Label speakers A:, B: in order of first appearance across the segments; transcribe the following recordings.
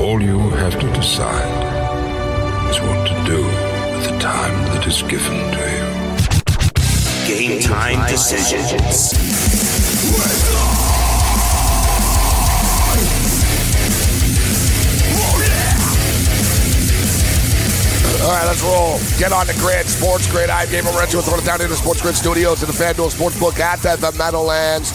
A: all you have to decide is what to do with the time that is given to you.
B: Game time decisions.
C: All right, let's roll. Get on the grid. Sports Grid. I'm Gabe Morency. Throwing it down into the Sports Grid studios in the FanDuel Sportsbook at the, the Meadowlands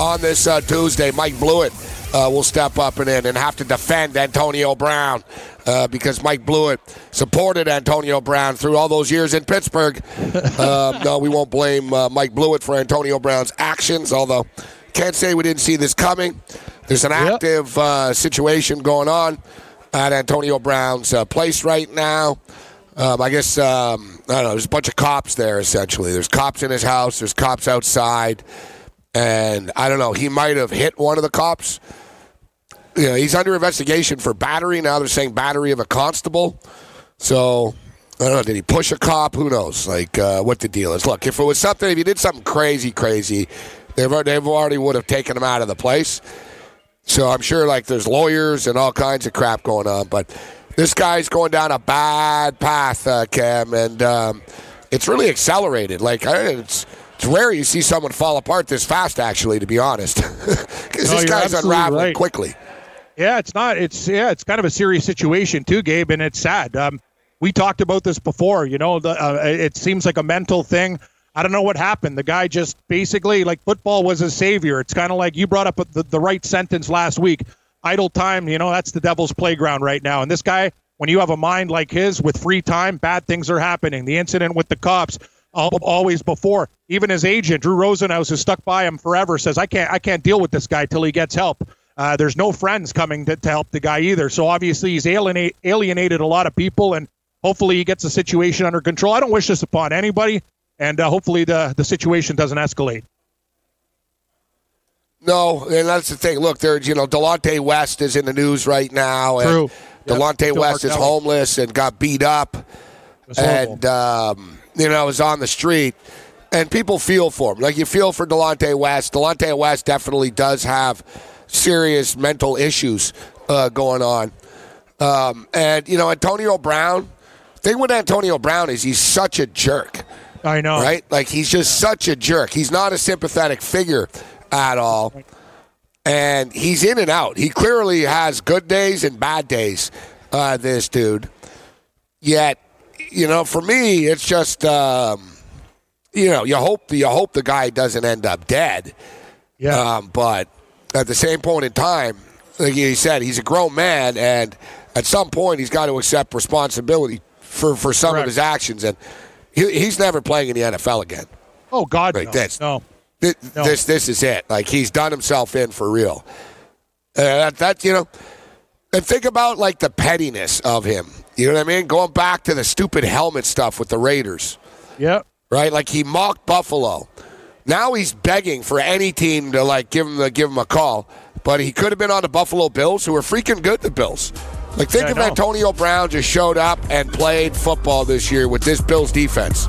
C: on this uh, Tuesday. Mike Blewitt uh, will step up and in and have to defend Antonio Brown uh, because Mike Blewitt supported Antonio Brown through all those years in Pittsburgh. um, no, we won't blame uh, Mike Blewitt for Antonio Brown's actions, although can't say we didn't see this coming. There's an
D: Yep.
C: active uh, situation going on at Antonio Brown's uh, place right now. Um, I guess um, I don't know. There's a bunch of cops there. Essentially, there's cops in his house. There's cops outside, and I don't know. He might have hit one of the cops. Know, he's under investigation for battery. Now they're saying battery of a constable. So I don't know. Did he push a cop? Who knows? Like uh, what the deal is? Look, if it was something, if you did something crazy, crazy, they've they've already would have taken him out of the place. So I'm sure like there's lawyers and all kinds of crap going on, but this guy's going down a bad path, uh, Cam, and um, it's really accelerated. Like it's it's rare you see someone fall apart this fast. Actually, to be honest, because
D: No,
C: this guy's unraveling
D: right.
C: quickly.
D: Yeah, it's not. It's yeah, it's kind of a serious situation too, Gabe, and it's sad. Um, we talked about this before. You know, the, uh, it seems like a mental thing. I don't know what happened. The guy just basically like football was his savior. It's kind of like you brought up the, the right sentence last week. Idle time, you know, that's the devil's playground right now. And this guy, when you have a mind like his with free time, bad things are happening. The incident with the cops, always before. Even his agent, Drew Rosenhaus, has stuck by him forever. Says I can't, I can't deal with this guy till he gets help. Uh, there's no friends coming to, to help the guy either. So obviously he's alienate, alienated a lot of people, and hopefully he gets the situation under control. I don't wish this upon anybody, and uh, hopefully the the situation doesn't escalate.
C: No, and that's the thing. Look, there's you know Delonte West is in the news right now, and
D: True.
C: Delonte
D: Still
C: West is
D: Markello.
C: homeless and got beat up. And um, you know is on the street, and people feel for him. Like you feel for Delonte West. Delonte West definitely does have serious mental issues uh, going on, um, and you know Antonio Brown. Thing with Antonio Brown is he's such a jerk,
D: I know.
C: right? Like he's just such a jerk. He's not a sympathetic figure at all. And he's in and out. He clearly has good days and bad days, uh, this dude. Yet, you know, for me, it's just, um, you know, you hope you hope the guy doesn't end up dead.
D: Yeah.
C: Um, but at the same point in time, like he said, he's a grown man, and at some point, he's got to accept responsibility for, for some
D: Correct.
C: of his actions. And he, he's never playing in the NFL again.
D: oh God,
C: Like
D: no.
C: this.
D: no.
C: Th-
D: No.
C: This this is it. Like he's done himself in for real. Uh, that, that you know, and think about like the pettiness of him. You know what I mean? Going back to the stupid helmet stuff with the Raiders,
D: Yep.
C: right? Like he mocked Buffalo. Now he's begging for any team to like give him the, give him a call. But he could have been on the Buffalo Bills, who are freaking good. The Bills. Like think
D: Yeah,
C: if. Antonio Brown just showed up and played football this year with this Bills defense.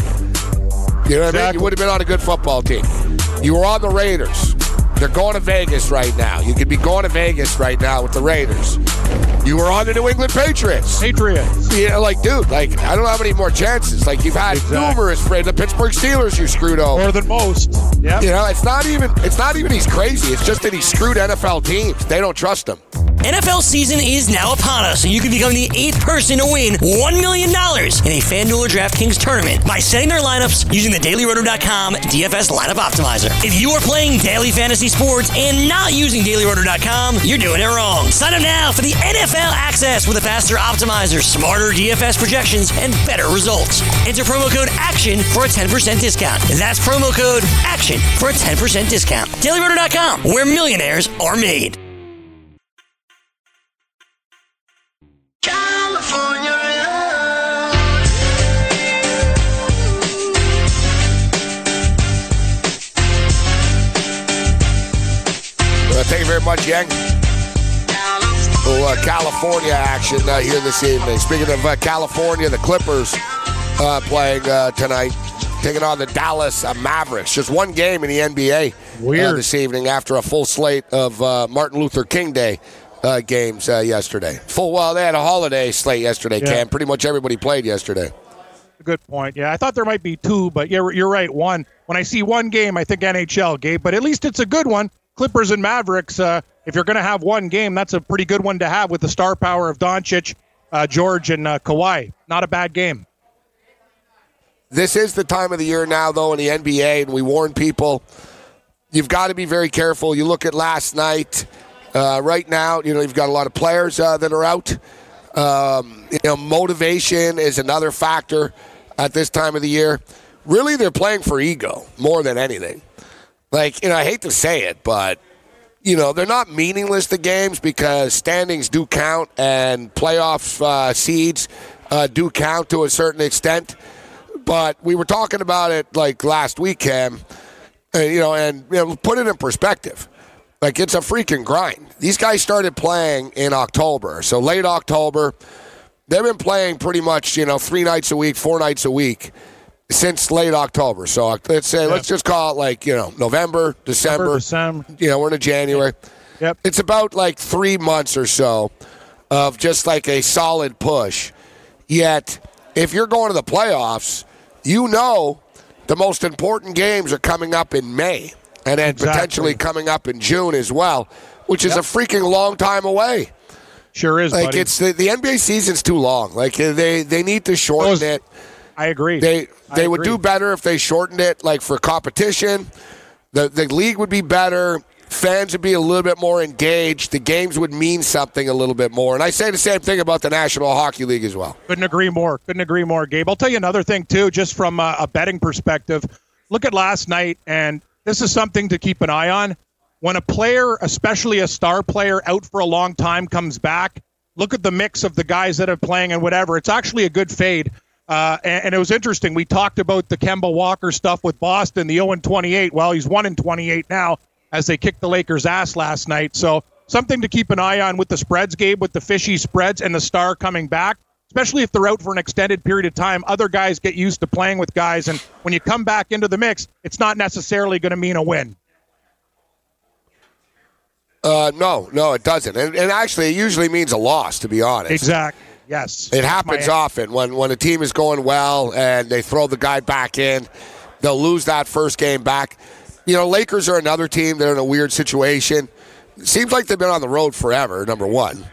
C: You know what I mean? You would have been on a good football team. You were on the Raiders. They're going to Vegas right now. You could be going to Vegas right now with the Raiders. You were on the New England Patriots.
D: Patriots.
C: You know, like, dude, like, I don't know how many more chances. Like, you've had
D: Exactly.
C: numerous friends. The Pittsburgh Steelers you screwed over.
D: More than most. Yeah.
C: You know, it's not even it's not even he's crazy. It's just that he screwed NFL teams. They don't trust him.
E: NFL season is now upon us, and you can become the eighth person to win $1 million in a FanDuel or DraftKings tournament by setting their lineups using the DailyRoto.com DFS lineup optimizer. If you are playing daily fantasy sports and not using DailyRoto.com, you're doing it wrong. Sign up now for the NFL access with a faster optimizer, smarter DFS projections, and better results. Enter promo code ACTION for a 10% discount. That's promo code ACTION for a 10% discount. DailyRoto.com, where millionaires are made.
C: Uh, thank you very much, Yang. California action uh, here this evening. Speaking of uh, California, the Clippers uh, playing uh, tonight, taking on the Dallas uh, Mavericks. Just one game in the NBA uh, this evening after a full slate of uh, Martin Luther King Day uh, games uh, yesterday. Full well, they had a holiday slate yesterday.
D: Yeah.
C: Cam, pretty much everybody played yesterday.
D: Good point. Yeah, I thought there might be two, but you're you're right. One. When I see one game, I think NHL, game, But at least it's a good one. Clippers and Mavericks. If you're going to have one game, that's a pretty good one to have with the star power of Doncic, uh, George, and uh, Kawhi. Not a bad game.
C: This is the time of the year now, though, in the NBA, and we warn people you've got to be very careful. You look at last night. Uh, right now, you know you've got a lot of players uh, that are out. Um, you know, motivation is another factor at this time of the year. Really, they're playing for ego more than anything. Like, you know, I hate to say it, but you know they're not meaningless the games because standings do count and playoff uh, seeds uh, do count to a certain extent. But we were talking about it like last week, Cam. Uh, you know, and you know, put it in perspective. Like it's a freaking grind. These guys started playing in October, so late October. They've been playing pretty much, you know, three nights a week, four nights a week since late October. So let's say, let's just call it like you know November, December.
D: December.
C: You know, we're in January.
D: Yep.
C: It's about like three months or so of just like a solid push. Yet, if you're going to the playoffs, you know the most important games are coming up in May and then
D: Exactly.
C: potentially coming up in June as well, which is a freaking long time away.
D: Sure is,
C: Like
D: buddy.
C: it's the, the NBA season's too long. Like they they need to shorten
D: Those-
C: it.
D: I agree.
C: They they would do better if they shortened it, like for competition. The the league would be better. Fans would be a little bit more engaged. The games would mean something a little bit more. And I say the same thing about the National Hockey League as well.
D: Couldn't agree more. Couldn't agree more, Gabe. I'll tell you another thing too, just from a, a betting perspective. Look at last night, and this is something to keep an eye on. When a player, especially a star player, out for a long time comes back, look at the mix of the guys that are playing and whatever. It's actually a good fade. Uh, and, and it was interesting. We talked about the Kemba Walker stuff with Boston, the 0 and 28. Well, he's 1 and 28 now as they kicked the Lakers' ass last night. So something to keep an eye on with the spreads, Gabe, with the fishy spreads and the star coming back, especially if they're out for an extended period of time. Other guys get used to playing with guys, and when you come back into the mix, it's not necessarily going to mean a win.
C: Uh, no, no, it doesn't. And, and actually, it usually means a loss, to be honest.
D: Exactly. Yes.
C: It happens
D: My-
C: often when when a team is going well and they throw the guy back in, they'll lose that first game back. You know, Lakers are another team. They're in a weird situation. Seems like they've been on the road forever. Number one,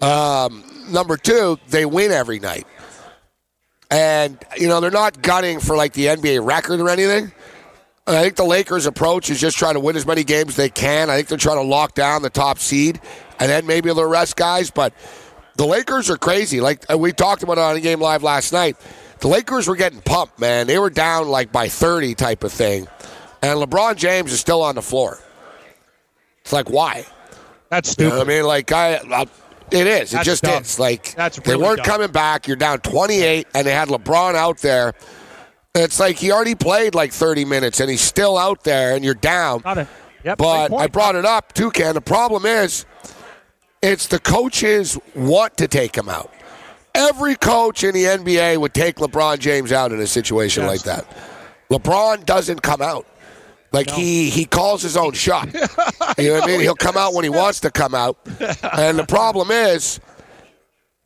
C: um, number two, they win every night, and you know they're not gunning for like the NBA record or anything. I think the Lakers' approach is just trying to win as many games as they can. I think they're trying to lock down the top seed, and then maybe they'll rest guys. But the Lakers are crazy. Like uh, we talked about it on a game live last night. The Lakers were getting pumped, man. They were down like by 30 type of thing. And LeBron James is still on the floor. It's like, why?
D: That's
C: You know
D: stupid.
C: I mean, like, I, I it is. It just
D: dumb.
C: is. Like,
D: That's
C: they weren't
D: dumb.
C: coming back. You're down 28, and they had LeBron out there. It's like he already played like 30 minutes, and he's still out there, and you're down.
D: Yep,
C: But I brought it up too, Ken. The problem is, it's the coaches want to take him out. Every coach in the NBA would take LeBron James out in a situation
D: Yes.
C: like that. LeBron doesn't come out. Like he he calls his own shot. you know what I mean? He'll come out when he wants to come out. And the problem is,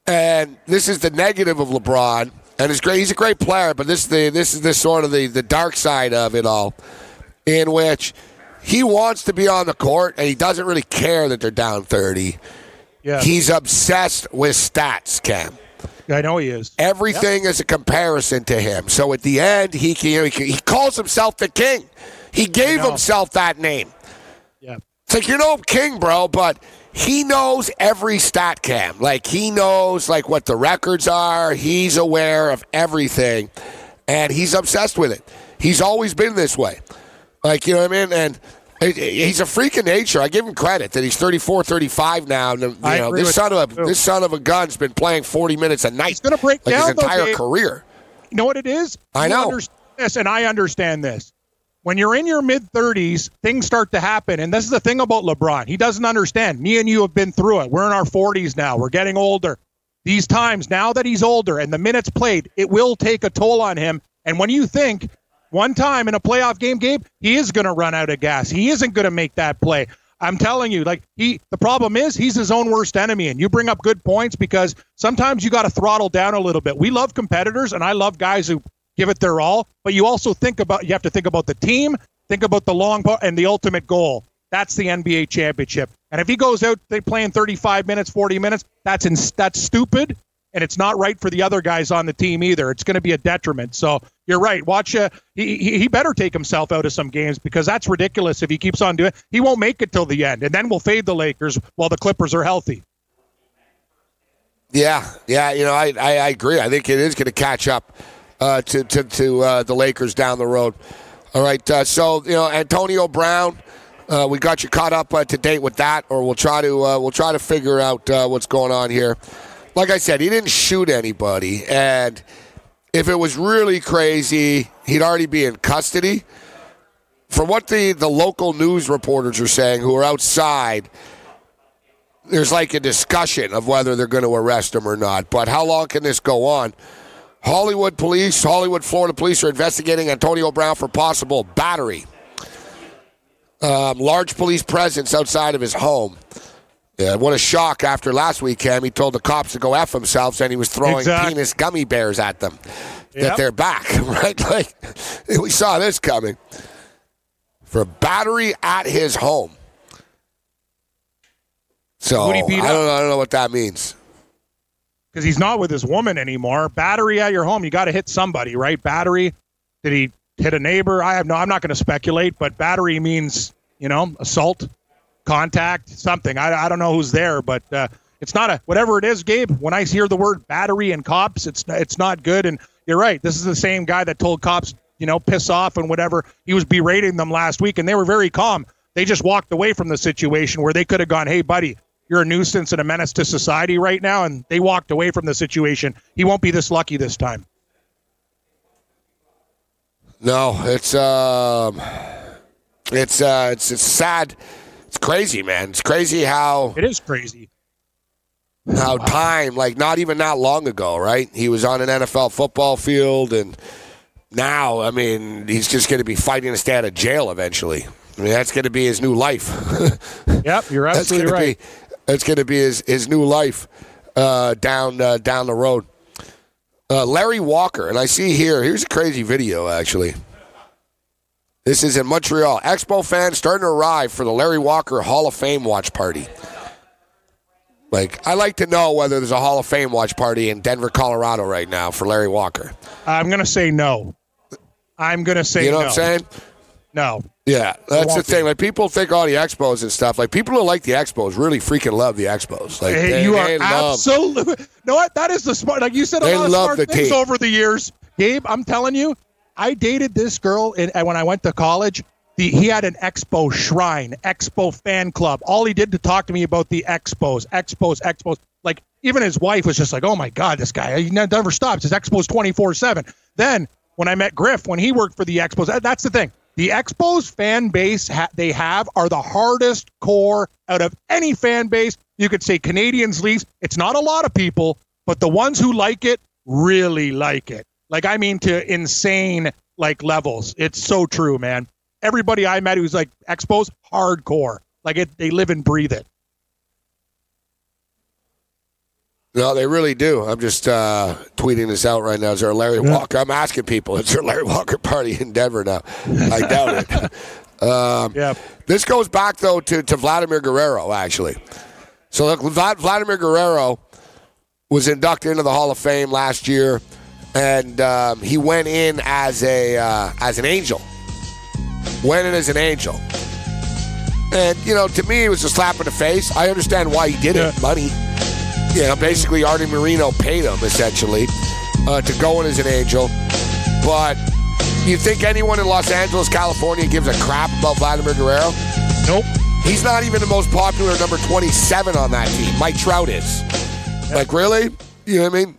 C: and this is the negative of LeBron, and it's great. He's a great player, but this is the this is the sort of the, the dark side of it all, in which he wants to be on the court and he doesn't really care that they're down thirty.
D: Yeah,
C: He's obsessed with stats, Cam.
D: I know he is.
C: Everything is a comparison to him. So at the end, he can, he, calls himself the king. He gave himself that name.
D: Yeah.
C: It's like you're no king, bro, but he knows every stat cam. Like he knows like what the records are. He's aware of everything, and he's obsessed with it. He's always been this way. Like you know what I mean? And he's a freak of nature. I give him credit that he's 34, 35 now. And, you
D: I
C: know, this son of a
D: too.
C: this son of a gun's been playing 40 minutes a night.
D: He's gonna break
C: like
D: down,
C: his entire
D: Dave.
C: career.
D: You know what it is?
C: I
D: You
C: know.
D: this, and I understand this. When you're in your mid 30s, things start to happen. And this is the thing about LeBron. He doesn't understand. Me and you have been through it. We're in our 40s now. We're getting older. These times, now that he's older and the minutes played, it will take a toll on him. And when you think one time in a playoff game, Gabe, he is going to run out of gas. He isn't going to make that play. I'm telling you, like he, the problem is he's his own worst enemy. And you bring up good points because sometimes you got to throttle down a little bit. We love competitors, and I love guys who give it their all. But you also think about you have to think about the team, think about the long part, and the ultimate goal. That's the NBA championship. And if he goes out they playing 35 minutes, 40 minutes, that's in, that's stupid and it's not right for the other guys on the team either. It's going to be a detriment. So you're right. Watch. Uh, he he better take himself out of some games because that's ridiculous. If he keeps on doing, he won't make it till the end, and then we'll fade the Lakers while the Clippers are healthy.
C: Yeah, yeah. You know, I I, I agree. I think it is going to catch up uh, to to to uh, the Lakers down the road. All right. Uh, so you know, Antonio Brown. Uh, we got you caught up uh, to date with that, or we'll try to uh, we'll try to figure out what's going on here like I said, he didn't shoot anybody. And if it was really crazy, he'd already be in custody. From what the, the local news reporters are saying who are outside, there's like a discussion of whether they're going to arrest him or not. But how long can this go on? Hollywood police, Hollywood, Florida police are investigating Antonio Brown for possible battery. Um, large police presence outside of his home. Yeah, what a shock after last week, Cam. He told the cops to go F themselves and he was throwing exactly. penis gummy bears at them. Yep. That they're back, right? Like, we saw this coming. For battery at his home. So, I don't, know, I don't know what that means.
D: Because he's not with his woman anymore. Battery at your home, you got to hit somebody, right? Battery. Did he hit a neighbor? I have no, I'm not going to speculate, but battery means, you know, assault contact, something. I, I don't know who's there, but uh, it's not a whatever it is, Gabe. When I hear the word battery and cops, it's it's not good. And you're right. This is the same guy that told cops, you know, piss off and whatever. He was berating them last week, and they were very calm. They just walked away from the situation where they could have gone, "Hey, buddy, you're a nuisance and a menace to society right now," and they walked away from the situation. He won't be this lucky this time.
C: No, it's um, it's uh, it's it's sad it's crazy, man. It's crazy how
D: it is crazy.
C: How time, like not even that long ago, right? He was on an NFL football field, and now, I mean, he's just going to be fighting to stay out of jail eventually. I mean, that's going to be his new life.
D: yep, you're absolutely
C: that's
D: right.
C: Be, that's going to be his, his new life uh, down uh, down the road. Uh, Larry Walker, and I see here. Here's a crazy video, actually. This is in Montreal. Expo fans starting to arrive for the Larry Walker Hall of Fame watch party. Like, I like to know whether there's a Hall of Fame watch party in Denver, Colorado right now for Larry Walker.
D: I'm going to say no. I'm going to say
C: You know
D: no.
C: what I'm saying?
D: No.
C: Yeah, that's the thing. Like people think all the expos and stuff. Like people who like the expos really freaking love the expos. Like
D: hey,
C: they,
D: you
C: they
D: are absolutely. No. That is the smart. Like you said, a lot of
C: love
D: smart
C: the
D: things
C: team.
D: over the years, Gabe. I'm telling you, I dated this girl in, uh, when I went to college. The, he had an expo shrine, expo fan club. All he did to talk to me about the expos, expos, expos. Like even his wife was just like, "Oh my god, this guy he never stops. His expos twenty four 7 Then when I met Griff when he worked for the expos, that's the thing. The expos fan base ha- they have are the hardest core out of any fan base. You could say Canadians, Leafs. It's not a lot of people, but the ones who like it really like it. Like I mean to insane like levels. It's so true, man. Everybody I met who's like Expos hardcore. Like it they live and breathe it.
C: No, they really do. I'm just uh, tweeting this out right now. Is there a Larry yeah. Walker? I'm asking people. Is there a Larry Walker party in Denver now? I doubt it. Um,
D: yeah.
C: This goes back though to, to Vladimir Guerrero actually. So look, Vladimir Guerrero was inducted into the Hall of Fame last year and um, he went in as a uh, as an angel. Went in as an angel, and you know, to me, it was a slap in the face. I understand why he did yeah. it, money. You know, basically, Arte Moreno paid him essentially uh, to go in as an angel, but. You think anyone in Los Angeles, California gives a crap about Vladimir Guerrero?
D: Nope.
C: He's not even the most popular number 27 on that team. Mike Trout is. Like, really? You know what I mean?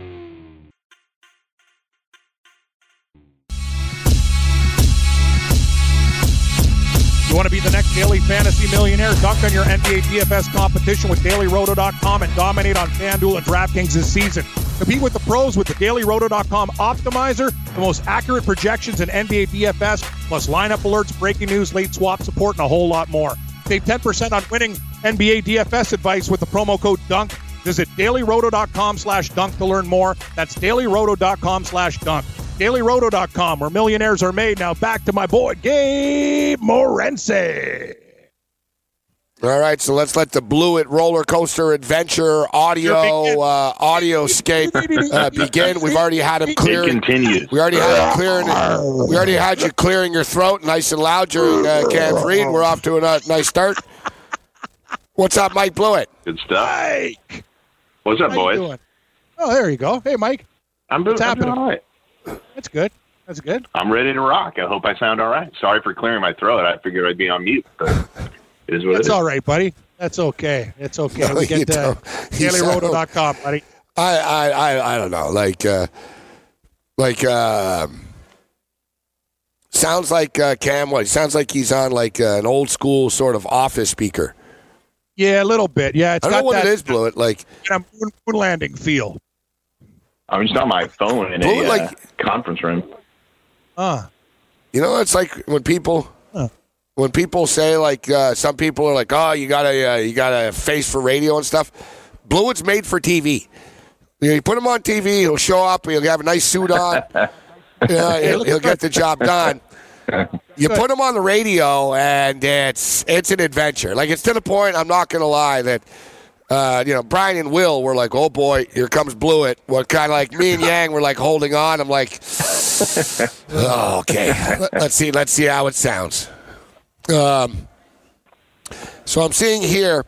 D: You want to be the next daily fantasy millionaire? Dunk on your NBA DFS competition with DailyRoto.com and dominate on FanDuel and DraftKings this season. Compete with the pros with the DailyRoto.com optimizer, the most accurate projections in NBA DFS, plus lineup alerts, breaking news, late swap support, and a whole lot more. Save 10% on winning NBA DFS advice with the promo code DUNK. Visit dailyroto.com slash dunk to learn more. That's dailyroto.com slash dunk. DailyRoto.com, where millionaires are made. Now back to my boy, Gabe Morency.
C: All right, so let's let the Blewitt roller coaster adventure audio uh, audio scape uh, begin. We've already had him
F: It
C: clearing.
F: continues.
C: We already had him clearing. We already had you clearing your throat nice and loud during uh, Cam's read. We're off to a uh, nice start. What's up, Mike Blewitt?
F: Good stuff.
D: Mike,
F: What's up,
D: how
F: boys?
D: Oh, there you go. Hey, Mike.
F: I'm doing,
D: What's
F: I'm doing all right.
D: That's good. That's good.
F: I'm ready to rock. I hope I sound all right. Sorry for clearing my throat. I figured I'd be on mute, but it is what
D: That's
F: it is.
D: all right, buddy. That's okay. It's okay.
C: No,
D: we get
C: don't.
D: Dailyroto.com, buddy.
C: I I I, I don't know. Like uh, like uh, sounds like uh, Cam. What sounds like he's on like uh, an old school sort of office speaker.
D: Yeah, a little bit. Yeah, it's
C: I
D: got
C: don't know what
D: that
C: it is, Blewitt. Like
D: kind of moon, moon landing feel.
F: I'm just on my phone in
C: Well,
F: a uh, conference room.
D: Uh,
C: You know, it's like when people
D: Huh.
C: when people say like uh, some people are like, "Oh, you got a uh, you got a face for radio and stuff." Blewitt's made for TV. You, know, you put him on TV, he'll show up. He'll have a nice suit on. yeah, he'll, he'll get the job done. You put him on the radio, and it's it's an adventure. Like it's to the point. I'm not gonna lie that. Uh, you know, Brian and Will were like, "Oh boy, here comes Blewitt." What kind of like me and Yang were like holding on. I'm like, oh, "Okay, Let- let's see, let's see how it sounds." Um, so I'm seeing here.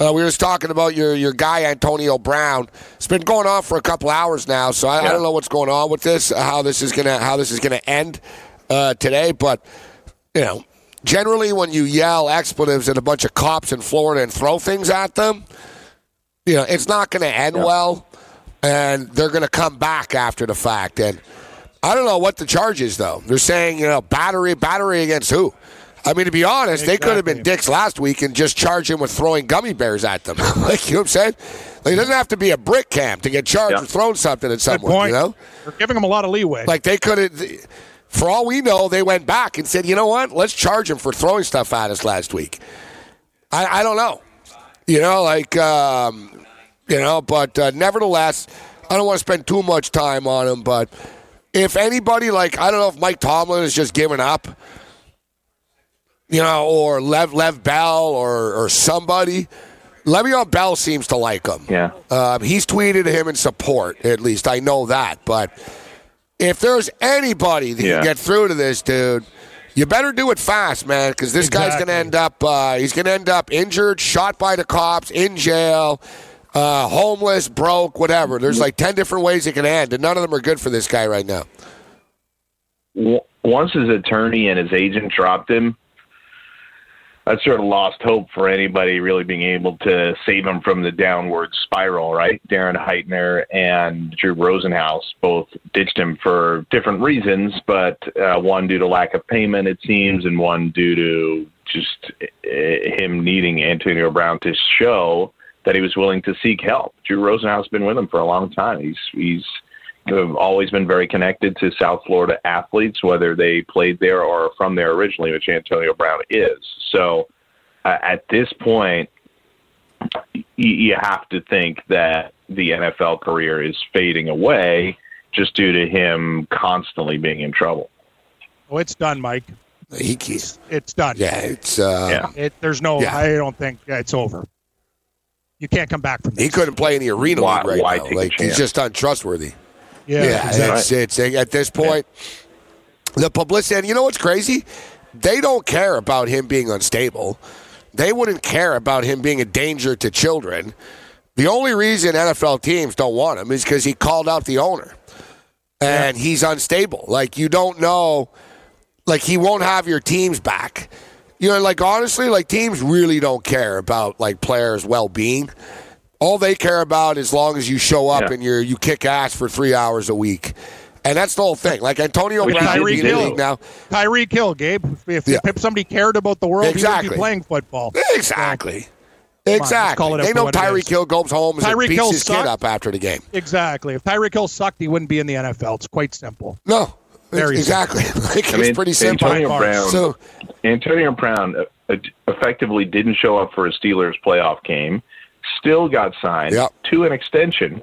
C: Uh, we were just talking about your your guy Antonio Brown. It's been going on for a couple hours now, so I, I don't know what's going on with this, how this is gonna how this is gonna end uh, today. But you know, generally when you yell expletives at a bunch of cops in Florida and throw things at them, you know, it's not going to end well, and they're going to come back after the fact. And I don't know what the charge is, though. They're saying, you know, battery, battery against who? I mean, to be honest, they could have been dicks last week and just charged him with throwing gummy bears at them. like, you know what I'm saying? Like, it doesn't have to be a brick camp to get charged
F: Yeah.
C: with throwing something at
D: good
C: someone,
D: point.
C: you know?
D: We're giving them a lot of leeway.
C: Like, they could have, for all we know, they went back and said, you know what? Let's charge him for throwing stuff at us last week. I, I don't know. You know, like, um, you know, but uh, nevertheless, I don't want to spend too much time on him. But if anybody, like, I don't know if Mike Tomlin is just giving up, you know, or Lev Lev Bell or or somebody. Le'Veon Bell seems to like him.
F: Yeah.
C: Um, he's tweeted him in support, at least. I know that. But if there's anybody that
F: Yeah.
C: can get through to this dude, you better do it fast, man, because this guy's going to end up. Uh, he's going to end up injured, shot by the cops, in jail, uh, homeless, broke, whatever. There's like ten different ways it can end, and none of them are good for this guy right now.
F: Once his attorney and his agent dropped him, that sort of lost hope for anybody really being able to save him from the downward spiral, right? Darren Heitner and Drew Rosenhaus both ditched him for different reasons, but uh, one due to lack of payment, it seems, and one due to just uh, him needing Antonio Brown to show that he was willing to seek help. Drew Rosenhaus has been with him for a long time. He's he's always been very connected to South Florida athletes, whether they played there or from there originally, which Antonio Brown is. So uh, at this point, y- you have to think that the NFL career is fading away just due to him constantly being in trouble.
D: oh, it's done, Mike.
C: He keeps,
D: It's done.
C: yeah, it's uh,
F: Yeah.
D: It, there's no.
C: Yeah.
D: I don't think yeah, it's over. You can't come back from this.
C: he couldn't play in the arena
F: Why-
C: league right
F: why
C: now. Like he's just untrustworthy.
D: Yeah, exactly.
C: it's, it's at this point the publicity. And you know what's crazy? They don't care about him being unstable. They wouldn't care about him being a danger to children. The only reason NFL teams don't want him is because he called out the owner, and he's unstable. Like you don't know, like he won't have your teams back. You know, like honestly, like teams really don't care about like players' well-being. All they care about as long as you show up
F: Yeah.
C: and you're, you kick ass for three hours a week, and that's the whole thing. Like Antonio
F: Which
C: Brown
D: Tyreek
C: in the
D: Hill.
C: league now.
D: Tyreek Hill, Gabe. If,
C: Yeah.
D: if somebody cared about the world, he would
C: Exactly.
D: be playing football.
C: Exactly.
D: let's
C: Exactly.
D: call it
C: they
D: for
C: know
D: what it
C: Tyreek. Hill goes home and
D: Tyreek
C: beats
D: Hill
C: his kid up after the game.
D: Exactly. If Tyreek Hill sucked, he wouldn't be in the NFL. It's quite simple.
C: No,
D: Very
C: exactly. like,
F: I mean,
C: it's pretty simple.
F: Antonio Brown.
C: So
F: Antonio Brown uh, uh, effectively didn't show up for a Steelers playoff game, still got signed
C: Yep.
F: to an extension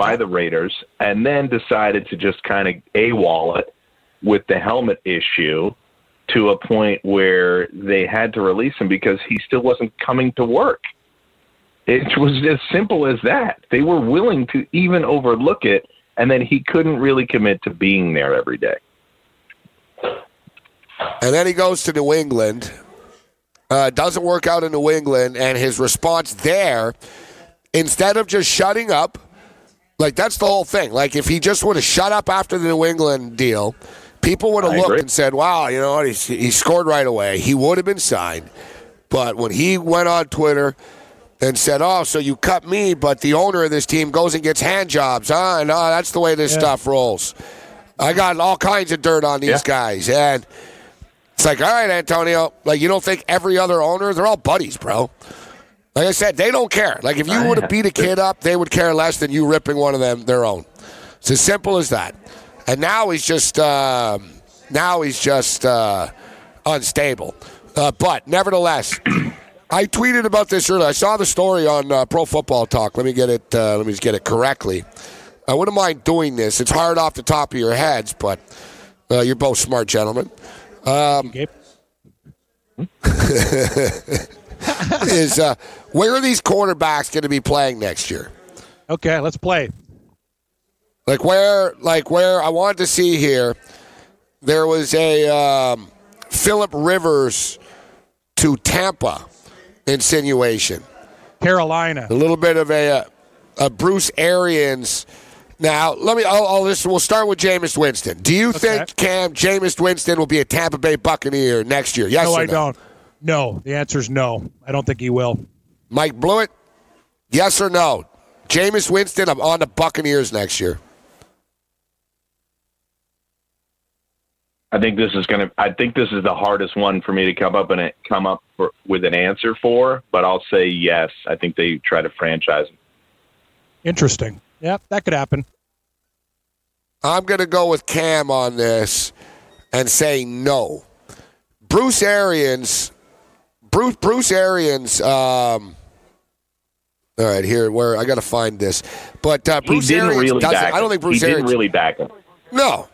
F: by the Raiders, and then decided to just kind of AWOL it with the helmet issue to a point where they had to release him because he still wasn't coming to work. It was as simple as that. They were willing to even overlook it, and then he couldn't really commit to being there every day.
C: and then he goes to New England. Uh, doesn't work out in New England, and his response there, instead of just shutting up, like that's the whole thing. Like if he just would have shut up after the New England deal, people would have looked
F: agree.
C: and said, "Wow, you know what? He, he scored right away. He would have been signed." But when he went on Twitter and said, "Oh, so you cut me, but the owner of this team goes and gets hand jobs, huh?" And uh, that's the way this
D: Yeah.
C: stuff rolls. I got all kinds of dirt on these
F: Yeah.
C: guys, and it's like, all right, Antonio. Like you don't think every other owner? They're all buddies, bro. Like I said, they don't care. Like if you would have beat a kid up, they would care less than you ripping one of them their own. It's as simple as that. And now he's just um, now he's just uh, unstable. Uh, but nevertheless, I tweeted about this earlier. I saw the story on uh, Pro Football Talk. Let me get it. Uh, let me just get it correctly. I wouldn't mind doing this. It's hard off the top of your heads, but uh, you're both smart gentlemen.
D: Gabe.
C: Is uh, where are these quarterbacks going to be playing next year?
D: Okay, let's play.
C: Like where, like where I wanted to see here, there was a um, Philip Rivers to Tampa insinuation.
D: Carolina.
C: A little bit of a, uh, a Bruce Arians. Now let me. I'll, I'll listen. We'll start with Jameis Winston. Do you think Cam Jameis Winston will be a Tampa Bay Buccaneer next year? Yes
D: no,
C: or
D: I
C: no?
D: don't. No, the answer is no. I don't think he will.
C: Mike Blewitt, yes or no? Jameis Winston, I'm on the Buccaneers next year.
F: I think this is going to. I think this is the hardest one for me to come up and come up for, with an answer for. But I'll say yes. I think they try to franchise him.
D: Interesting. Yeah, that could happen.
C: I'm going to go with Cam on this and say no. Bruce Arians, Bruce Bruce Arians. Um, all right, here where I got to find this, but uh, Bruce
F: he didn't
C: Arians
F: really
C: doesn't.
F: back.
C: I don't think. Bruce
F: he
C: Arians.
F: didn't really back him.
C: No.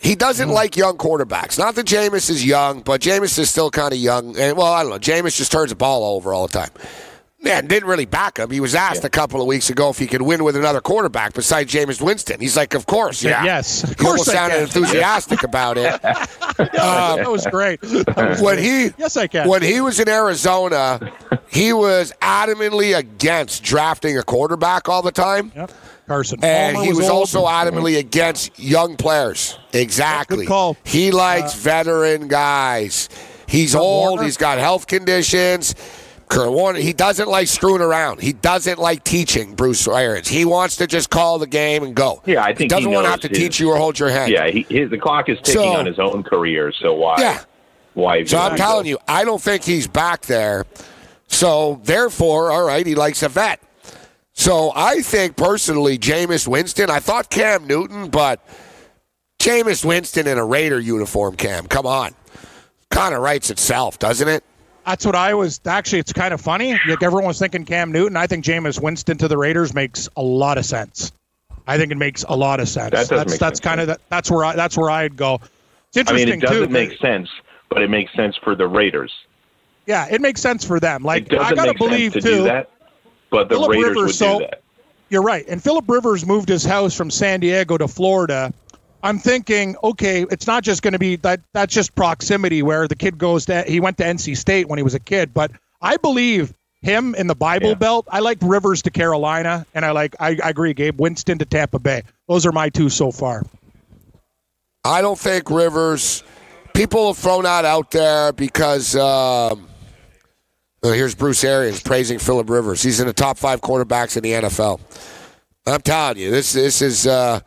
C: He doesn't like young quarterbacks. Not that Jameis is young, but Jameis is still kind of young. And well, I don't know. Jameis just turns the ball over all the time. Man, didn't really back him. He was asked a couple of weeks ago if he could win with another quarterback besides Jameis Winston. He's like, of course, yeah.
D: Yes, of
C: He
D: course
C: almost
D: I
C: sounded
D: can.
C: enthusiastic about it.
D: Um, that was great. That was
C: when
D: great.
C: he
D: yes, I can.
C: when he was in Arizona, he was adamantly against drafting a quarterback all the time.
D: Yep. Carson.
C: And
D: Palmer
C: he was
D: old.
C: also adamantly against young players. Exactly.
D: Good call.
C: He likes uh, veteran guys. He's
D: Kurt
C: old.
D: Warner?
C: He's got health conditions. Warner, he doesn't like screwing around. He doesn't like teaching Bruce Arians. He wants to just call the game and go.
F: Yeah, I think
C: he doesn't
F: he
C: want to have to
F: his-
C: teach you or hold your hand.
F: Yeah, he, his, the clock is ticking
C: So-
F: on his own career. So why?
C: Yeah.
F: Why?
C: So I'm telling you, I don't think he's back there. So therefore, all right, he likes a vet. So I think personally, Jameis Winston. I thought Cam Newton, but Jameis Winston in a Raider uniform, Cam. Come on, kind of writes itself, doesn't it?
D: That's what I was. Actually, it's kind of funny. Like everyone was thinking Cam Newton. I think Jameis Winston to the Raiders makes a lot of sense. I think it makes a lot of sense.
F: That
D: that's that's kind of the, that's where I that's where I'd go. It's interesting.
F: I mean, it doesn't
D: too.
F: make sense, but it makes sense for the Raiders.
D: Yeah, it makes sense for them. Like I gotta believe
F: to
D: too.
F: that, but the
D: Phillip
F: Raiders
D: Rivers,
F: would
D: so-
F: do that.
D: you're right. And Philip Rivers moved his house from San Diego to Florida. I'm thinking, okay, it's not just going to be that. That's just proximity where the kid goes to. He went to NC State when he was a kid, but I believe him in the Bible
F: Yeah.
D: Belt. I like Rivers to Carolina, and I like. I, I agree, Gabe. Winston to Tampa Bay. Those are my two so far.
C: I don't think Rivers. People have thrown that out there because um, well, here's Bruce Arians praising Philip Rivers. He's in the top five quarterbacks in the NFL. I'm telling you, this this is uh,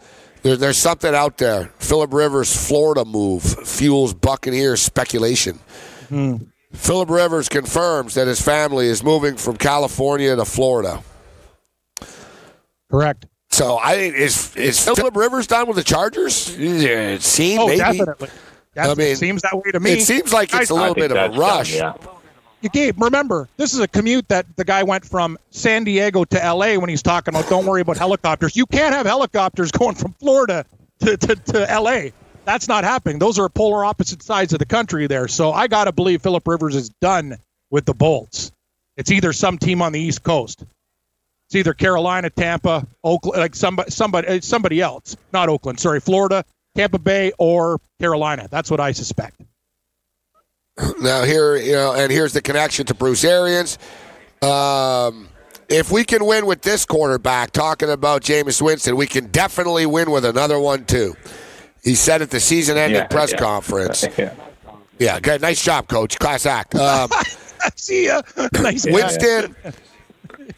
C: there, there's something out there. Philip Rivers Florida move fuels Buccaneers speculation. Hmm. Philip Rivers confirms that his family is moving from California to Florida.
D: Correct.
C: So I is is Philip Rivers done with the Chargers? It seemed
D: Oh,
C: maybe.
D: definitely. That
C: I mean,
D: seems that way to me.
C: It seems like it's a little bit of a rush.
F: done, yeah.
D: Gabe, remember, this is a commute that the guy went from San Diego to LA when he's talking about don't worry about helicopters. You can't have helicopters going from Florida to, to, to LA. That's not happening. Those are polar opposite sides of the country there. So I got to believe Philip Rivers is done with the Bolts. It's either some team on the East Coast. It's either Carolina, Tampa, Oakland, like somebody, somebody, somebody else, not Oakland. Sorry, Florida, Tampa Bay, or Carolina. That's what I suspect.
C: Now here, you know, and here's the connection to Bruce Arians. Um, if we can win with this quarterback, talking about Jameis Winston, we can definitely win with another one too. He said at the season-ending
F: Yeah,
C: press
F: yeah.
C: conference.
F: Yeah.
C: Yeah, good, nice job, coach. Class act. Um,
D: See ya. nice.
C: Winston.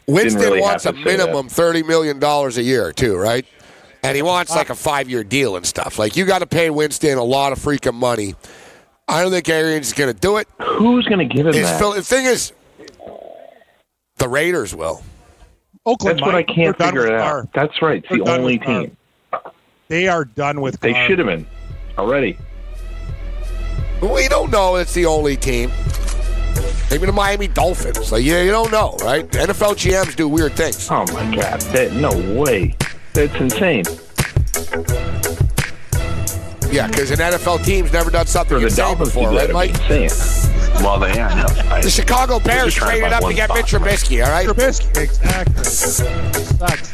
C: Winston
F: really
C: wants a
F: have to say
C: minimum thirty million dollars a year too, right? And he wants like a five-year deal and stuff. Like you got to pay Winston a lot of freaking money. I don't think Arians is going to do it.
F: Who's going to give him
C: It's
F: that?
C: Phil- the thing is, the Raiders will.
D: Oakland.
F: That's what I can't
D: they're
F: figure
D: with
F: it
D: Carr.
F: out. That's right. It's
D: They're
F: the only
D: with Carr.
F: team.
D: They are done with.
F: They
D: Carr.
F: should have been already.
C: We don't know it's the only team. Maybe the Miami Dolphins. Like you, you don't know, right? NFL GMs do weird things.
F: Oh my God! That, no way. That's insane.
C: Yeah, because an NFL team's never done something
F: For the Dolphins
C: before, right, Mike?
F: it'd be insane. Well, they are. No,
C: The Chicago Bears
F: just trying to
C: traded up to get
F: spot.
C: Mitch Trubisky. All right.
D: Trubisky. Exactly. Sucks.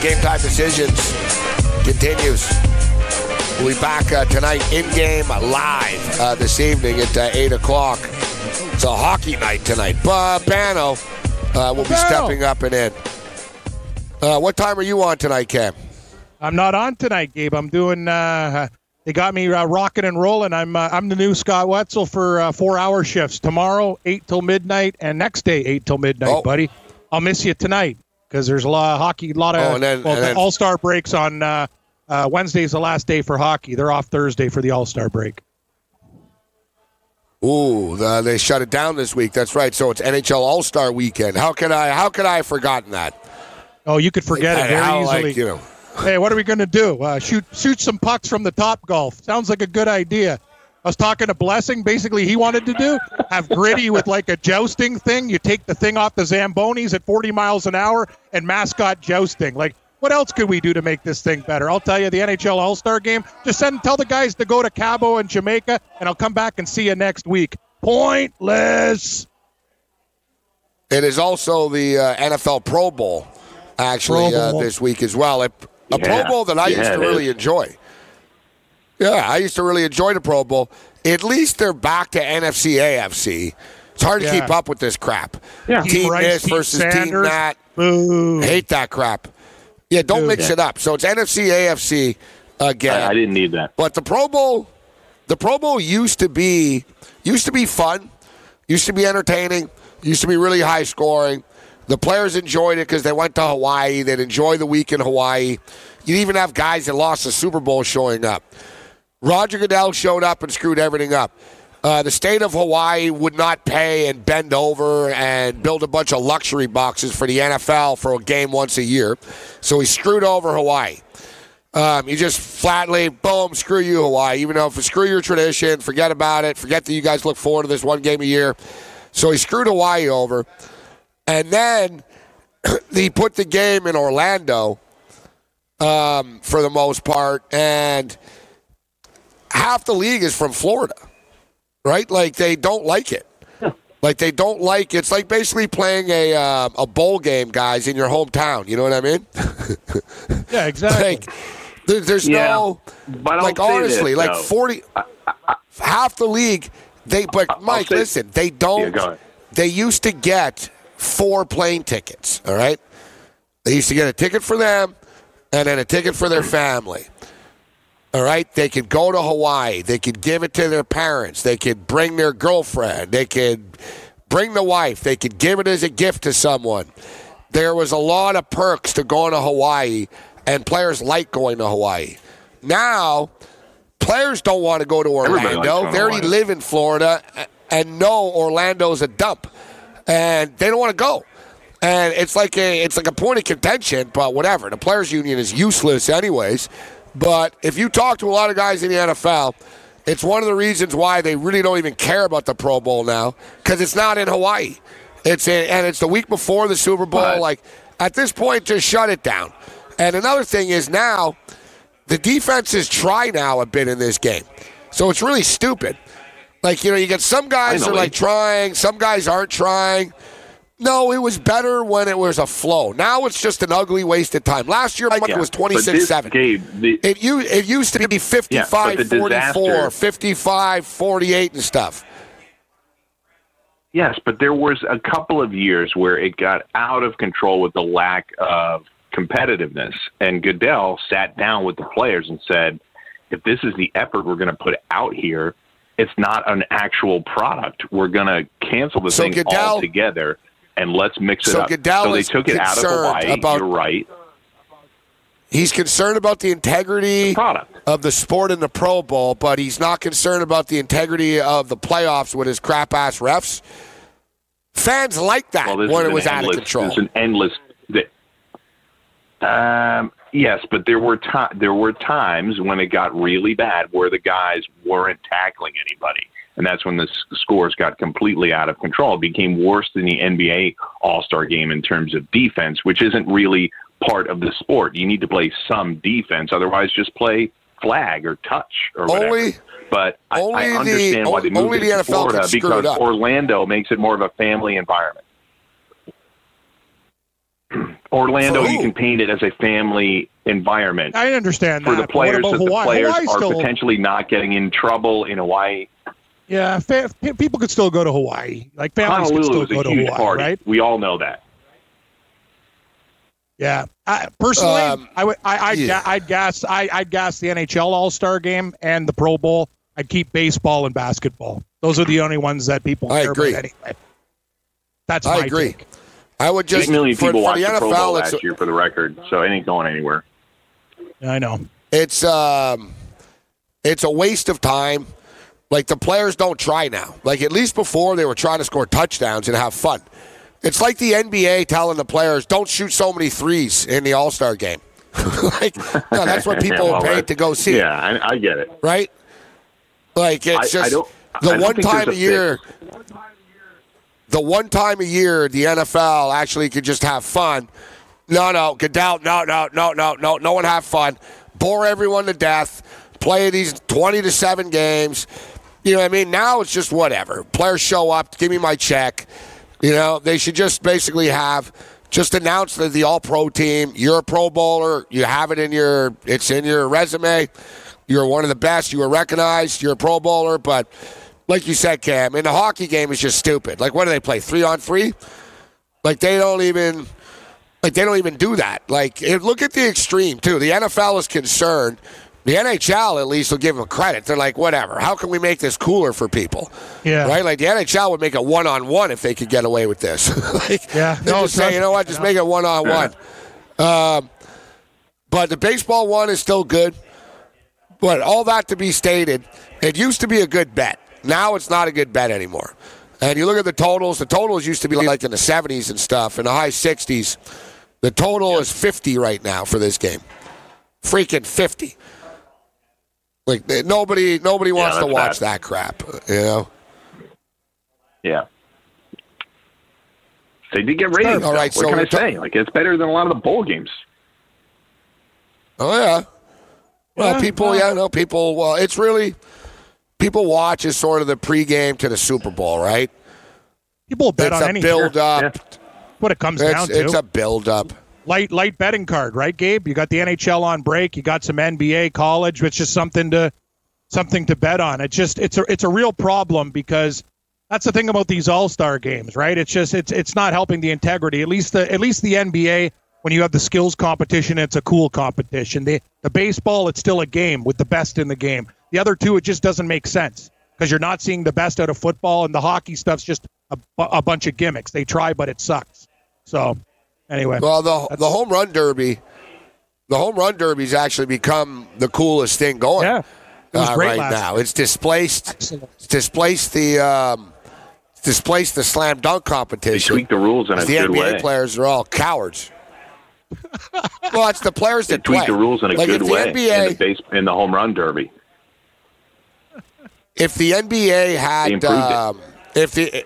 C: Game time decisions continues. We'll be back uh, tonight in game live uh, this evening at uh, 8 o'clock. It's a hockey night tonight. Bob Bano uh, will be stepping up and in. Uh, what time are you on tonight, Cam?
D: I'm not on tonight, Gabe. I'm doing. Uh, they got me uh, rocking and rolling. I'm uh, I'm the new Scott Wetzel for uh, four hour shifts tomorrow, eight till midnight, and next day eight till midnight,
C: Oh.
D: buddy. I'll miss you tonight because there's a lot of hockey, a lot of
C: Oh, then-
D: well,
C: then-
D: All Star breaks on uh, uh, Wednesday's the last day for hockey. They're off Thursday for the All Star break.
C: Ooh, the, they shut it down this week. That's right. So it's NHL All Star Weekend. How could I? How could I have forgotten that?
D: Oh, you could forget it very
C: how,
D: easily.
C: Like, you know,
D: Hey, what are we going to do? Uh, shoot, shoot some pucks from the top golf. Sounds like a good idea. I was talking to Blessing. Basically, he wanted to do have gritty with like a jousting thing. You take the thing off the zambonis at 40 miles an hour and mascot jousting. Like, what else could we do to make this thing better? I'll tell you, the NHL All Star Game. Just send tell the guys to go to Cabo and Jamaica, and I'll come back and see you next week. Pointless.
C: it is also the uh, NFL Pro Bowl, actually, uh, this week as well. A, a Pro Bowl that I
F: Yeah,
C: used to really
F: is.
C: enjoy. Yeah, I used to really enjoy the Pro Bowl. At least they're back to NFC AFC. It's hard to keep up with this crap.
F: Yeah.
C: Team,
D: Team Rice,
C: this
D: Team
C: versus team
D: Sanders.
C: that.
D: Boo.
C: Hate that crap. Yeah, don't
D: Dude.
C: mix it up. So it's NFC AFC again.
F: I, I didn't need that.
C: But the Pro Bowl, the Pro Bowl used to be used to be fun. Used to be entertaining. Used to be really high scoring. The players enjoyed it because they went to Hawaii. They'd enjoy the week in Hawaii. You'd even have guys that lost the Super Bowl showing up. Roger Goodell showed up and screwed everything up. Uh, the state of Hawaii would not pay and bend over and build a bunch of luxury boxes for the NFL for a game once a year. So he screwed over Hawaii. Um, you just flatly, boom, screw you, Hawaii. Even though, for screw your tradition, forget about it, forget that you guys look forward to this one game a year. So he screwed Hawaii over. And then he put the game in Orlando um, for the most part. And half the league is from Florida right? Like they don't like it. Like they don't like it's like basically playing a uh, a bowl game, guys, in your hometown. You know what I mean?
D: Yeah, exactly.
C: like there, there's
F: Yeah.
C: no
F: But
C: like honestly,
F: this,
C: like
F: though.
C: forty half the league. They but Mike,
F: say-
C: listen, they don't.
F: Yeah.
C: They used to get four plane tickets. All right, they used to get a ticket for them, and then a ticket for their family. All right, they could go to Hawaii. They could give it to their parents. They could bring their girlfriend. They could bring the wife. They could give it as a gift to someone. There was a lot of perks to going to Hawaii, and players like going to Hawaii. Now, players don't want to go to Orlando. They already
F: Hawaii.
C: live in Florida and know Orlando's a dump, and they don't want to go. And it's like a it's like a point of contention, but whatever. The players' union is useless, anyways. But if you talk to a lot of guys in the NFL, it's one of the reasons why they really don't even care about the Pro Bowl now because it's not in Hawaii. It's in, and it's the week before the Super Bowl. Like at this point, just shut it down. And another thing is now the defenses try now a bit in this game, so it's really stupid. Like you know, you get some guys are like trying, some guys aren't trying. No, it was better when it was a flow. Now it's just an ugly wasted time. Last year, Mike,
F: Yeah,
C: it was 26-7.
F: game, the-
C: It, it used to be 55
F: the
C: 44,
F: disaster-
C: 55 48 and stuff.
F: Yes, but there was a couple of years where it got out of control with the lack of competitiveness. And Goodell sat down with the players and said, if this is the effort we're going to put out here, it's not an actual product. We're going to cancel the
C: So
F: thing
C: Goodell-
F: altogether and let's mix it
C: So
F: up.
C: Goodell
F: so they took it out of Hawaii.
C: about-
F: You're right.
C: He's concerned about the integrity
F: Product.
C: of the sport in the Pro Bowl, but he's not concerned about the integrity of the playoffs with his crap ass refs. Fans like that
F: Well,
C: when it was out of control.
F: It's an endless. Um, yes, but there were ti- there were times when it got really bad where the guys weren't tackling anybody, and that's when the s- scores got completely out of control. It became worse than the NBA All Star Game in terms of defense, which isn't really part of the sport. You need to play some defense, otherwise, just play flag or touch or whatever.
C: Only-
F: but I,
C: only
F: I
C: the-
F: understand why they
C: only
F: moved
C: the
F: it to
C: NFL
F: Florida because. Orlando makes it more of a family environment. Orlando, you can paint it as a family environment
D: I understand
F: for
D: that.
F: the players
D: about
F: that the
D: Hawaii?
F: players
D: Hawaii's
F: are
D: still,
F: potentially not getting in trouble in Hawaii.
D: yeah, fa- fa- people could still go to Hawaii. Like families could still
F: Honolulu is
D: go
F: a
D: to
F: huge
D: Hawaii,
F: party.
D: right?
F: We all know that.
D: Yeah. I, personally,
C: Um,
D: I would, I, I'd,
C: yeah.
D: I'd gas, I, I'd gas the NHL All Star Game and the Pro Bowl. I'd keep baseball and basketball. Those are the only ones that people
C: I
D: care
C: agree.
D: about anyway. That's
C: I agree.
D: take.
C: I would just
F: Eight million
C: for,
F: people
C: for
F: watched
C: the
F: the Pro Bowl
C: NFL.
F: last year, for the record, so it ain't going anywhere.
D: I know.
C: it's um, it's a waste of time. Like the players don't try now. Like at least before they were trying to score touchdowns and have fun. It's like the NBA telling the players don't shoot so many threes in the All Star game. like no, that's what people
F: Yeah, well,
C: paid to go see.
F: Yeah, I, I get it.
C: right? Like it's
F: I- I
C: just
F: don't-
C: the
F: I don't
C: one time a
F: there's a
C: year. The one time a year the NFL actually could just have fun. No, no, Goodell, no, no, no, no, no, no one have fun. Bore everyone to death. Play these twenty to seven games. You know what I mean? Now it's just whatever. Players show up, give me my check. You know, they should just basically have just announce that the all pro team, you're a pro bowler, you have it in your it's in your resume. You're one of the best, you were recognized, you're a pro bowler, but like you said, Cam, in the hockey game is just stupid. Like what do they play? Three on three? Like they don't even like they don't even do that. Like look at the extreme too. The NFL is concerned The NHL at least will give them credit. They're like, whatever. How can we make this cooler for people?
D: Yeah.
C: Right? Like the NHL would make it one on one if they could get away with this. like,
D: Yeah. No,
C: just say, you know what? Just make it one on one. Um, But the baseball one is still good. But all that to be stated, it used to be a good bet. Now it's not a good bet anymore. And you look at the totals. The totals used to be like in the 70s and stuff, in the high 60s. The total is 50 right now for this game. Freaking 50. Like eh, nobody, nobody wants to watch
F: bad.
C: that crap. You know.
F: Yeah. They did get ratings.
C: All right,
F: what
C: so
F: can I say? Like it's better than a lot of the bowl games.
C: Oh yeah. Well,
D: Yeah,
C: people, yeah, no, people. Well, it's really people watch as sort of the pregame to the Super Bowl, right?
D: People bet
C: it's
D: on
C: a
D: anything.
C: build up.
F: Yeah.
D: What it comes down
C: It's,
D: to.
C: it's a build up.
D: light light betting card, right, Gabe? You got the NHL on break, you got some NBA, college. It's just something to something to bet on. It's just it's a it's a real problem because that's the thing about these All Star games, right? It's just it's it's not helping the integrity. At least the at least the NBA when you have the skills competition, it's a cool competition. The the baseball, it's still a game with the best in the game. The other two, it just doesn't make sense because you're not seeing the best out of football, and the hockey stuff's just a, a bunch of gimmicks. They try, but it sucks. So anyway,
C: Well, the the home run derby, the home run derby's actually become the coolest thing going.
D: yeah, it was
C: uh,
D: great
C: right
D: last
C: now.
D: year.
C: It's displaced
D: Excellent.
C: it's displaced the um, it's displaced the slam dunk competition.
F: They
C: competition.
F: tweak the rules in a good idea.
C: the
F: good
C: NBA
F: way.
C: players are all cowards. well, it's the players
F: They
C: that
F: tweak
C: play.
F: the rules in a
C: like
F: good
C: if the
F: way
C: NBA,
F: in the base in the home run derby.
C: If the NBA had, um, if the,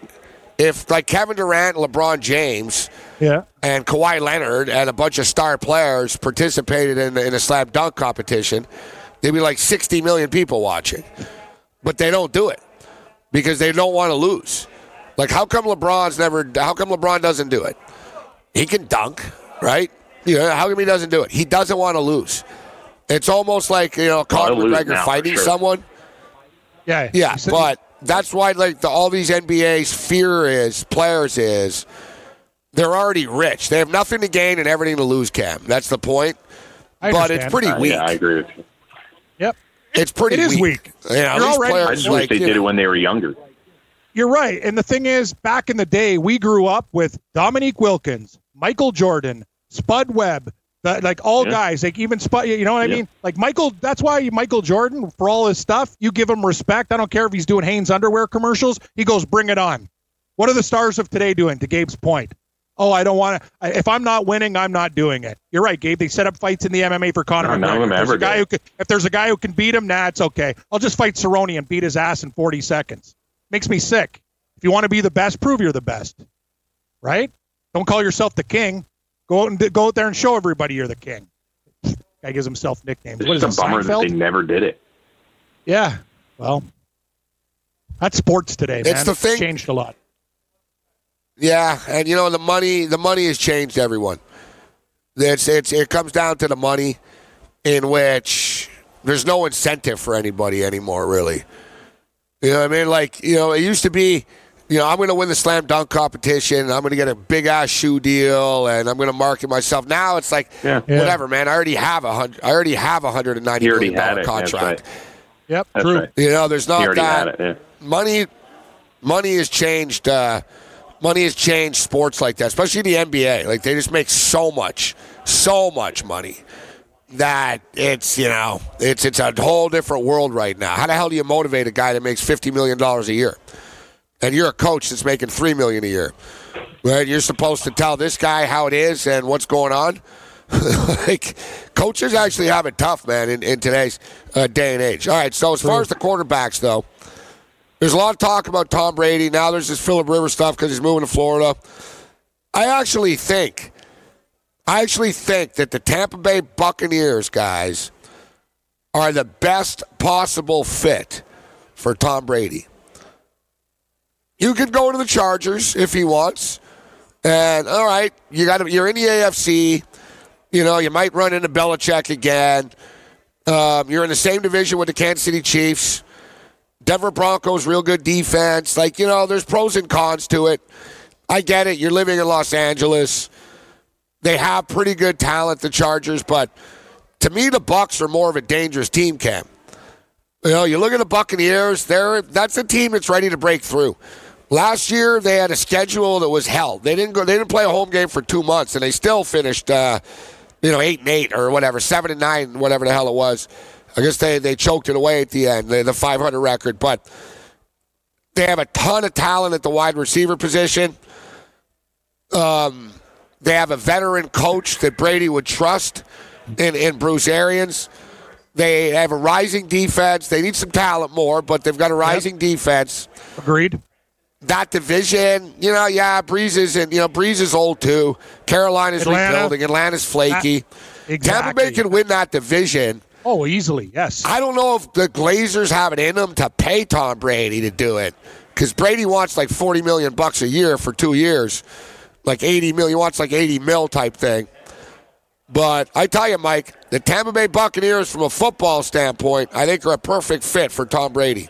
C: if like Kevin Durant, LeBron James,
D: Yeah.
C: and Kawhi Leonard and a bunch of star players participated in, in a slam dunk competition, there'd be like 60 million people watching. But they don't do it because they don't want to lose. Like, how come LeBron's never? How come LeBron doesn't do it? He can dunk, right? You know, how come he doesn't do it? He doesn't want to lose. It's almost like you know Conor
F: he'll lose
C: McGregor fighting
F: sure.
C: someone.
D: Yeah.
C: Yeah,
D: said-
C: but that's why like the, all these NBA's fear is players is they're already rich. They have nothing to gain and everything to lose. Cam, that's the point.
D: I
C: but it's pretty
F: Uh,
C: weak.
F: yeah, I agree with you.
D: Yep.
C: it's pretty.
D: It is weak.
C: Yeah,
D: You're
C: these
D: already-
C: players
F: I just
C: like,
F: wish they
C: you
F: did it when they were younger.
D: You're right. And the thing is, back in the day, we grew up with Dominique Wilkins, Michael Jordan, Spud Webb, the, like all
F: Yeah.
D: guys, like even Spud. You know what I
F: Yeah.
D: mean? Like Michael. That's why Michael Jordan, for all his stuff, you give him respect. I don't care if he's doing Hanes underwear commercials. He goes, "Bring it on." What are the stars of today doing? To Gabe's point. Oh, I don't want to. If I'm not winning, I'm not doing it. You're right, Gabe. They set up fights in the MMA for Conor
F: No, none of
D: McGregor.
F: them
D: If there's a guy who could, if there's a guy who can beat him, nah, it's okay. I'll just fight Cerrone and beat his ass in 40 seconds. Makes me sick. If you want to be the best, prove you're the best. Right? Don't call yourself the king. Go out and go out there and show everybody you're the king. Guy gives himself nicknames.
F: It's
D: What is
F: just
D: it,
F: a bummer that they never did it.
D: Yeah. Well, that's sports today, man.
C: It's the thing-
D: changed a lot.
C: Yeah, and you know the money. The money has changed everyone. It's it's it comes down to the money, in which there's no incentive for anybody anymore. Really, you know what I mean? Like you know, it used to be. You know, I'm going to win the slam dunk competition. I'm going to get a big ass shoe deal, and I'm going to market myself. Now it's like,
F: Yeah.
D: Yeah.
C: whatever, man. I already have a hundred. I already have a hundred and ninety
F: He already
C: million
F: had
C: dollar
F: it. That's
C: contract.
F: right.
D: Yep,
F: That's
D: true.
F: right.
C: You know, there's not that
F: it. Yeah.
C: money money has changed uh, money has changed sports like that especially the nba like they just make so much so much money that it's you know it's it's a whole different world right now how the hell do you motivate a guy that makes 50 million dollars a year and you're a coach that's making 3 million a year right you're supposed to tell this guy how it is and what's going on like coaches actually have it tough man in, in today's uh, day and age all right so as far as the quarterbacks though there's a lot of talk about Tom Brady. Now there's this Philip Rivers stuff because he's moving to Florida. I actually think, I actually think that the Tampa Bay Buccaneers guys are the best possible fit for Tom Brady. You could go to the Chargers if he wants, and all right, you got you're in the AFC. You know, you might run into Belichick again. Um, you're in the same division with the Kansas City Chiefs. Denver Broncos, real good defense. Like, you know, there's pros and cons to it. I get it. You're living in Los Angeles. They have pretty good talent, the Chargers, but to me, the Bucks are more of a dangerous team, Cam. You know, you look at the Buccaneers; they're that's a team that's ready to break through. Last year, they had a schedule that was hell. They didn't go. They didn't play a home game for two months, and they still finished, uh, you know, eight and eight or whatever, seven and nine, whatever the hell it was. I guess they they choked it away at the end, the, the 500 record. But they have a ton of talent at the wide receiver position. Um, they have a veteran coach that Brady would trust in, in Bruce Arians. They have a rising defense. They need some talent more, but they've got a rising defense.
D: Agreed.
C: That division, you know, yeah, Brees is and you know Brees is old too. Carolina's
D: Atlanta.
C: rebuilding. Atlanta's flaky.
D: Exactly.
C: Tampa Bay can win that division.
D: Oh, easily. Yes.
C: I don't know if the Glazers have it in them to pay Tom Brady to do it because Brady wants like forty million bucks a year for two years, like eighty million. He wants like eighty mil type thing. But I tell you, Mike, the Tampa Bay Buccaneers, from a football standpoint, I think are a perfect fit for Tom Brady.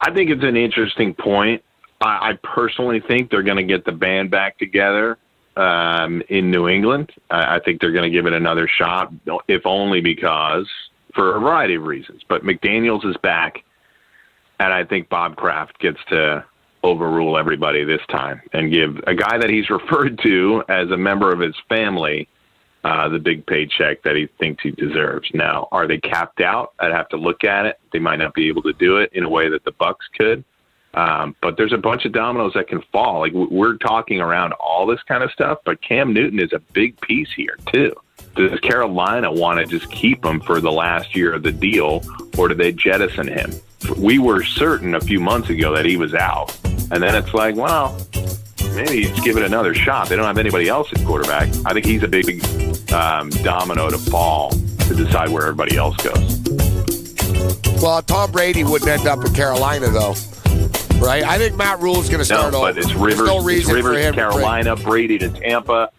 F: I think it's an interesting point. I, I personally think they're going to get the band back together um, in New England. I, I think they're going to give it another shot, if only because for a variety of reasons. But McDaniels is back, and I think Bob Kraft gets to overrule everybody this time and give a guy that he's referred to as a member of his family uh, the big paycheck that he thinks he deserves. Now, are they capped out? I'd have to look at it. They might not be able to do it in a way that the Bucks could. Um, but there's a bunch of dominoes that can fall. Like we're talking around all this kind of stuff, but Cam Newton is a big piece here too. Does Carolina want to just keep him for the last year of the deal, or do they jettison him? We were certain a few months ago that he was out, and then it's like, well, maybe just give it another shot. They don't have anybody else at quarterback. I think he's a big um, domino to fall to decide where everybody else goes.
C: Well, Tom Brady wouldn't end up in Carolina, though, right? I think Matt Rhule's going to start
F: No,
C: but
F: it's Rivers,
C: no
F: it's Rivers
C: for him
F: to
C: to
F: Carolina, Brady to Tampa.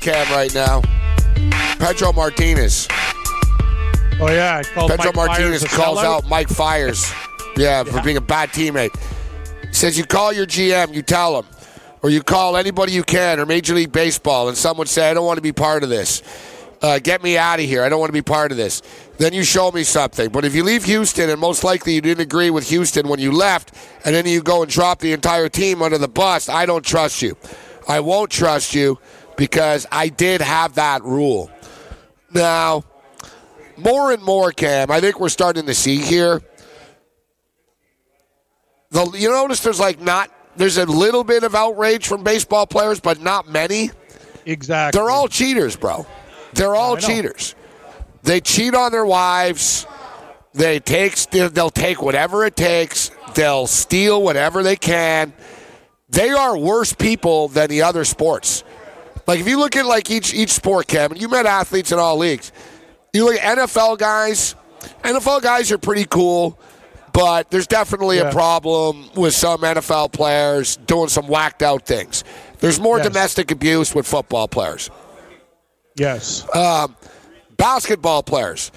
C: Cam, right now. Pedro Martinez.
D: Oh yeah.
C: Pedro
D: Mike
C: Martinez calls out Mike Fiers. Yeah, for being a bad teammate. He says you call your GM, you tell him, or you call anybody you can, or Major League Baseball, and someone say, I don't want to be part of this. Uh, get me out of here. I don't want to be part of this. Then you show me something. But if you leave Houston, and most likely you didn't agree with Houston when you left, and then you go and drop the entire team under the bus, I don't trust you. I won't trust you because I did have that rule. Now, more and more, Cam, I think we're starting to see here. The, you notice there's like not there's a little bit of outrage from baseball players, but not many.
D: Exactly.
C: They're all cheaters, bro. They're all cheaters. They cheat on their wives. They take they'll take whatever it takes. They'll steal whatever they can. They are worse people than the other sports. Like if you look at like each each sport, Kevin, you met athletes in all leagues. You look at NFL guys. NFL guys are pretty cool, but there's definitely a problem with some NFL players doing some whacked out things. There's more
D: Yes.
C: domestic abuse with football players.
D: yes.
C: Um, basketball players.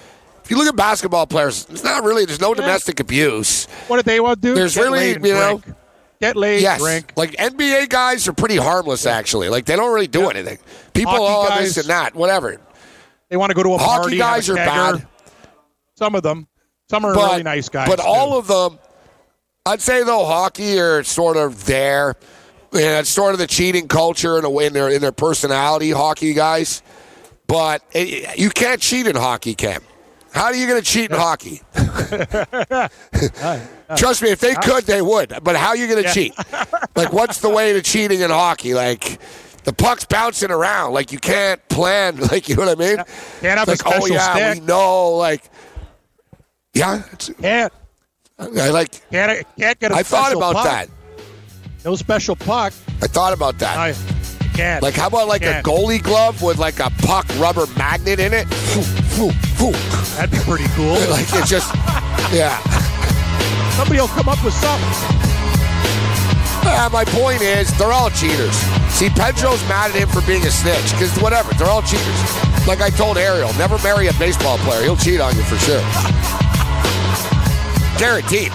C: If you look at basketball players, it's not really there's no domestic abuse.
D: what did they want to do?
C: There's
D: Get
C: really, you know-
D: drink. Get laid,
C: Yes,
D: drink.
C: like NBA guys are pretty harmless actually. Like they don't really do anything. People,
D: Hockey
C: oh this and that, whatever.
D: They want to go to a
C: Hockey
D: party.
C: guys are bad.
D: Some of them. Some are
C: but,
D: really nice guys.
C: But
D: too.
C: all of them, I'd say though, hockey are sort of there. And it's sort of the cheating culture in, a way, in their in their personality. Hockey guys, but it, you can't cheat in hockey, Cam. How are you going to cheat in hockey? Trust me, if they could, they would. But how are you going to cheat? Like, what's the way to cheating in hockey? Like, the puck's bouncing around. Like you can't plan. Like you know what I mean?
D: Can't have
C: It's
D: a
C: like, oh,
D: special
C: oh yeah,
D: stick.
C: we know. Like, yeah,
D: Can't,
C: I like.
D: can't, can't get a
C: I thought about
D: puck.
C: that.
D: No special puck.
C: I thought about that.
D: I can't.
C: Like, how about like a goalie glove with like a puck rubber magnet in it?
D: That'd be pretty cool.
C: Like it's just, yeah.
D: Somebody will come up with something.
C: Uh, my point is, they're all cheaters. See, Pedro's mad at him for being a snitch because whatever, they're all cheaters. Like I told Ariel, never marry a baseball player. He'll cheat on you for sure. Guaranteed.